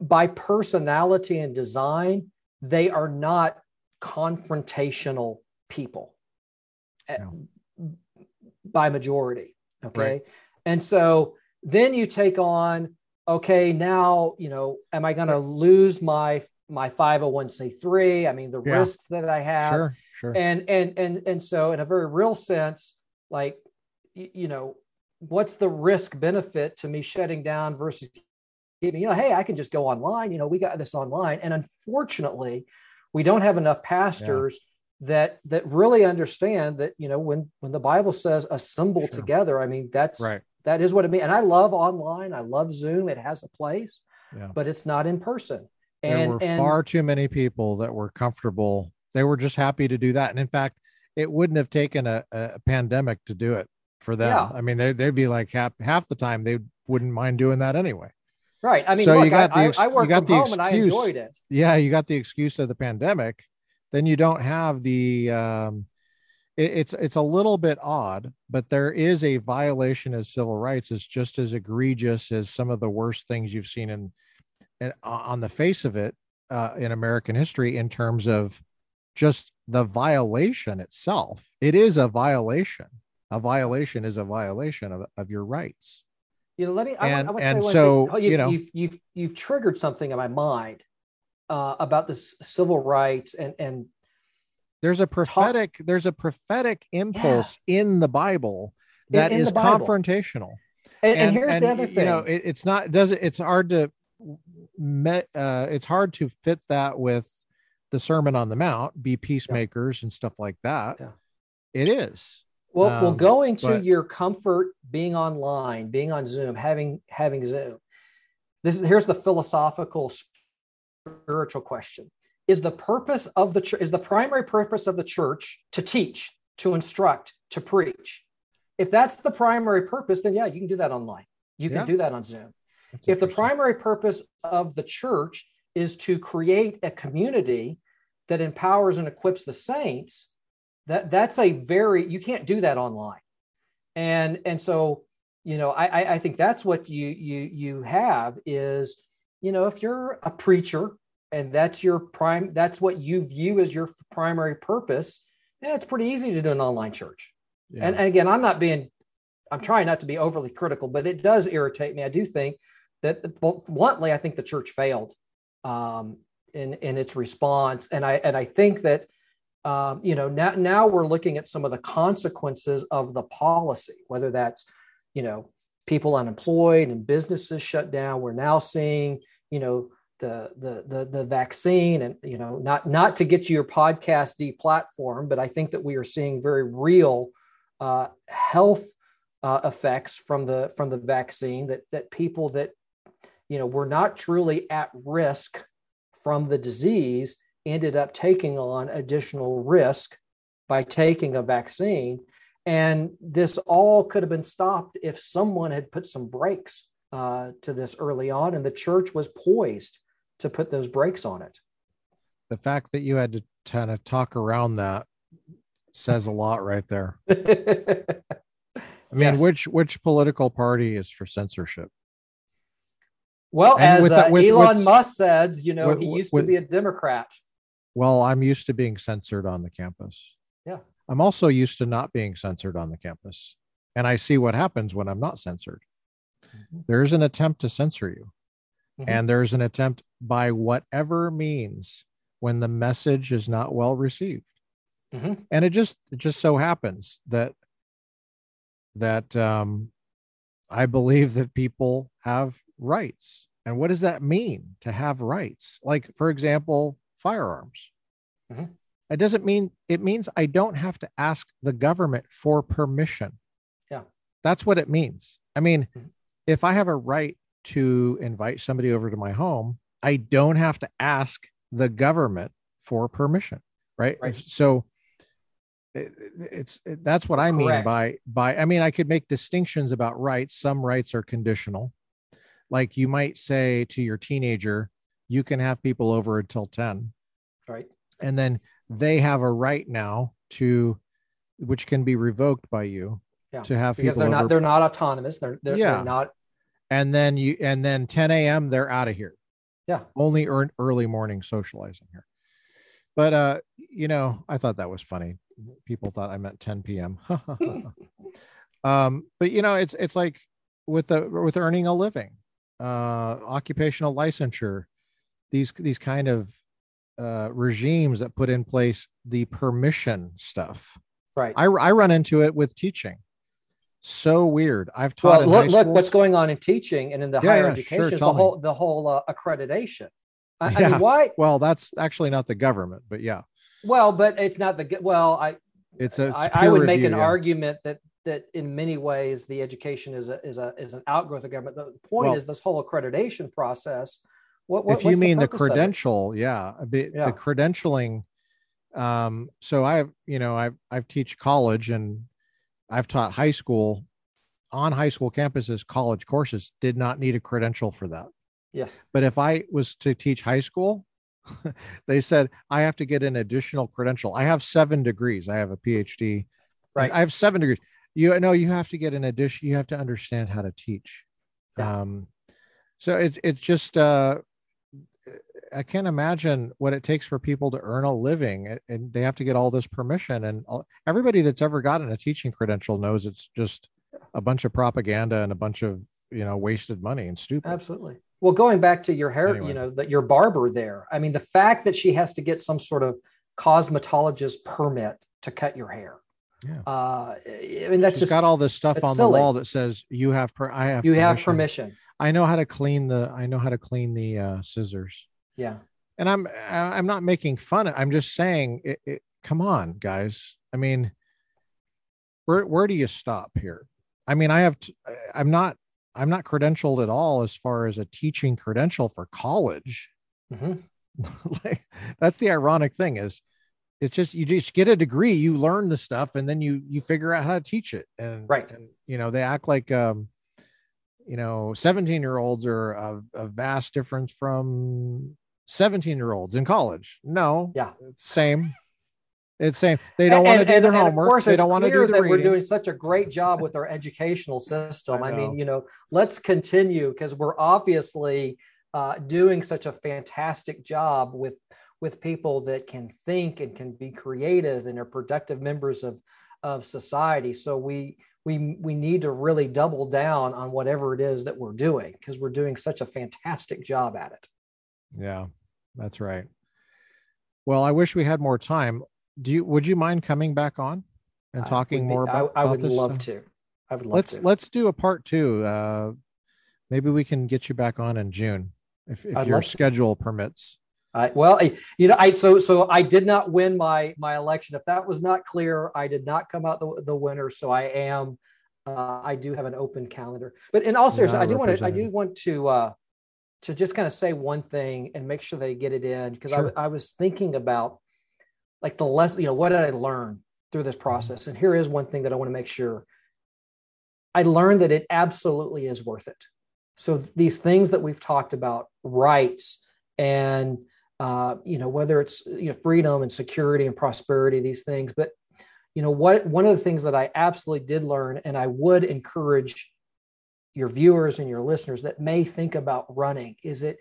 by personality and design, they are not confrontational people eh, at, by majority. Okay. Right. And so then you take on, okay, now, you know, am I going to lose my my 501c3 i mean the
Yeah.
risks that i have
Sure, sure.
and and and and so in a very real sense like you know what's the risk benefit to me shutting down versus keeping you know hey i can just go online you know we got this online and unfortunately we don't have enough pastors that that really understand that you know when when the bible says assemble
Sure.
together i mean that's
right.
That is what it means and i love online i love zoom it has a place
Yeah.
but it's not in person And, there
were
and
far too many people that were comfortable. They were just happy to do that. And in fact, it wouldn't have taken a, a pandemic to do it for them.
Yeah.
I mean, they, they'd be like half, half the time they wouldn't mind doing that anyway.
right i mean
So you got
I,
the ex-
I, I
you got the
home and i
excuse.
enjoyed it
Yeah. You got the excuse of the pandemic. Then you don't have the, um, it, it's, it's a little bit odd, but there is a violation of civil rights is just as egregious as some of the worst things you've seen in, in on the face of it uh, in American history in terms of just the violation itself. It is a violation. A violation is a violation of, of your rights.
You know, let me. I
And-
want, I to
and
say one
so,
thing. Oh, You've,
you know-
you've you've you've triggered something in my mind uh, about this civil rights and and
There's a prophetic, there's a prophetic impulse in the Bible
In-
that
in
is
Bible.
confrontational.
and, and here's the other thing.
you know, it, it's not does it it's hard to met uh it's hard to fit that with the Sermon on the Mount, be peacemakers and stuff like that.
Yeah.
It is.
well, well,
um,
going to
but-
your comfort, being online, being on Zoom, having having Zoom. This is here's the philosophical, spiritual question: Is the purpose of the church is the primary purpose of the church to teach, to instruct, to preach? If that's the primary purpose, then yeah, you can do that online. You can
Yeah.
do that on Zoom.
That's
if the primary purpose of the church is to create a community that empowers and equips the saints that that's a very you can't do that online and and so you know i I- i think that's what you you you have is you know if you're a preacher and that's your prime that's what you view as your primary purpose yeah it's pretty easy to do an online church
Yeah.
and, and again, I'm not being, I'm trying not to be overly critical, but it does irritate me. I do think that, well, bluntly, I think the church failed um, in in its response, and I and I think that um, you know now now we're looking at some of the consequences of the policy, whether that's you know people unemployed and businesses shut down. We're now seeing you know the the the the vaccine and you know not not to get you your podcast deplatform, but I think that we are seeing very real uh, health uh, effects from the from the vaccine that that people that you know were not truly at risk from the disease ended up taking on additional risk by taking a vaccine. And this all could have been stopped if someone had put some brakes uh, to this early on and the church was poised to put those brakes on it
the fact that you had to kind of talk around that says a lot right there. I mean,
Yes.
which which political party is for censorship?
well
And
as
with
uh,
with-
elon
with-
musk says you know he used to be a democrat
Well, I'm used to being censored on the campus.
Yeah.
I'm also used to not being censored on the campus. And I see what happens when I'm not censored.
Mhm.
There is an attempt to censor you.
Mhm.
And there's an attempt by whatever means when the message is not well received.
Mhm.
And it just it just so happens that that um I believe that people have rights. And what does that mean to have rights? Like, for example, firearms.
Mhm.
It doesn't mean it means I don't have to ask the government for permission.
Yeah.
That's what it means. I mean,
Mhm.
if I have a right to invite somebody over to my home, I don't have to ask the government for permission, right?
Right.
So it- it's it- that's what I mean
Correct.
by by I mean I could make distinctions about rights. Some rights are conditional. Like you might say to your teenager, you can have people over until 10
right
and then they have a right now to which can be revoked by you
Yeah,
to have
because
people
they're
over
not they're not autonomous they're they're,
Yeah.
they're not
and then you and then 10 a.m they're out of here
yeah
only earn early morning socializing here but uh you know i thought that was funny people thought i meant 10 p.m um but you know it's it's like with the with earning a living uh occupational licensure these these kind of uh, regimes that put in place the permission stuff.
Right.
I, I run into it with teaching. So weird. I've taught.
Well, look, look what's going on in teaching and in the
Yeah,
higher
yeah,
education
sure,
the
me.
whole the whole uh, accreditation. I, I
Yeah.
mean, why?
Well, that's actually not the government, but yeah,
Well, but it's not the well. I
it's a. it's
I, I would make an argument that that in many ways the education is a is a is an outgrowth of government. The point
Well-
is this whole accreditation process. What, what
if you mean the,
it?
credential, yeah, a bit,
Yeah.
the credentialing. Um, so I've, you know, I've, I've teach college and I've taught high school on high school campuses, college courses did not need a credential for that.
Yes.
But if I was to teach high school, they said I have to get an additional credential. I have seven degrees. I have a PhD.
Right.
I have seven degrees. You know, you have to get an addition. You have to understand how to teach.
Yeah.
Um, so it's it's just uh, I can't imagine what it takes for people to earn a living, and- they have to get all this permission. And all, everybody that's ever gotten a teaching credential knows it's just a bunch of propaganda and a bunch of you know wasted money and stupid.
Absolutely. Well, going back to your hair,
Anyway.
you know, that your barber there. I mean, the fact that she has to get some sort of cosmetologist permit to cut your hair.
Yeah.
Uh, I mean, that's
She's
just
got all this stuff on
silly.
the wall that says you have per I have
you have permission.
I know how to clean the I know how to clean the uh, scissors.
Yeah.
And I'm I'm not making fun. I'm just saying it, it come on, guys. I mean where where do you stop here? I mean, I have t- I'm not I'm not credentialed at all as far as a teaching credential for college.
hmm
like that's the ironic thing is it's just you just get a degree you learn the stuff and then you you figure out how to teach it and
Right.
and you know they act like um you know 17 year olds are a, a vast difference from 17 year olds in college no
Yeah.
it's same it's same they don't want to do
and-
their
and
homework they don't want to do the
that
reading.
We're doing such a great job with our educational system.
I
I, mean, you know, let's continue because we're obviously uh, doing such a fantastic job with with people that can think and can be creative and are productive members of of society. So we we we need to really double down on whatever it is that we're doing because we're doing such a fantastic job at it.
Yeah that's right well i wish we had more time do you would you mind coming back on and talking
be-
more about
I, I
about
would love
stuff?
to. I would love
let's
to.
let's do a part two uh maybe we can get you back on in june if, if your
love to.
schedule permits
I, well, I, you know, I so so I did not win my my election. If that was not clear, I did not come out the, the winner. So I am, uh, I do have an open calendar. But in all seriousness, I do want to I do want to uh, to just kind of say one thing and make sure they get it in because
Sure.
I, I was thinking about like the lesson. You know, what did I learn through this process? And here is one thing that I want to make sure. I learned that it absolutely is worth it. So these things that we've talked about, rights and uh, you know whether it's you know freedom and security and prosperity these things but you know what one of the things that i absolutely did learn and i would encourage your viewers and your listeners that may think about running is it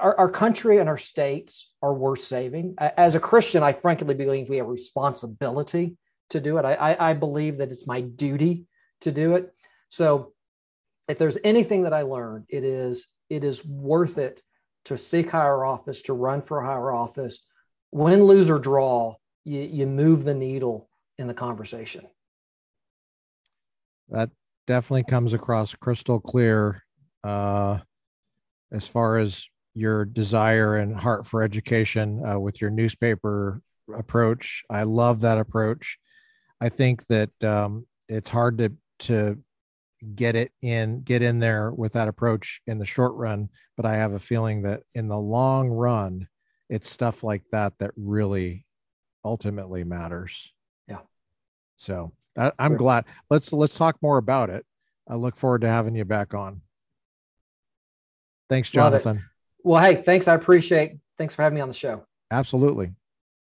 our, our country and our states are worth saving as a christian i frankly believe we have responsibility to do it I, I, I believe that it's my duty to do it so if there's anything that i learned it is it is worth it to seek higher office, to run for higher office. Win, lose, or draw, you, you move the needle in the conversation.
that definitely comes across crystal clear uh as far as your desire and heart for education uh, with your newspaper approach. I love that approach. I think that um it's hard to to get it in get in there with that approach in the short run but i have a feeling that in the long run it's stuff like that that really ultimately matters.
Yeah.
so i'm
Sure.
glad let's let's talk more about it i look forward to having you back on thanks jonathan
Well, hey, thanks. I appreciate. Thanks for having me on the show.
absolutely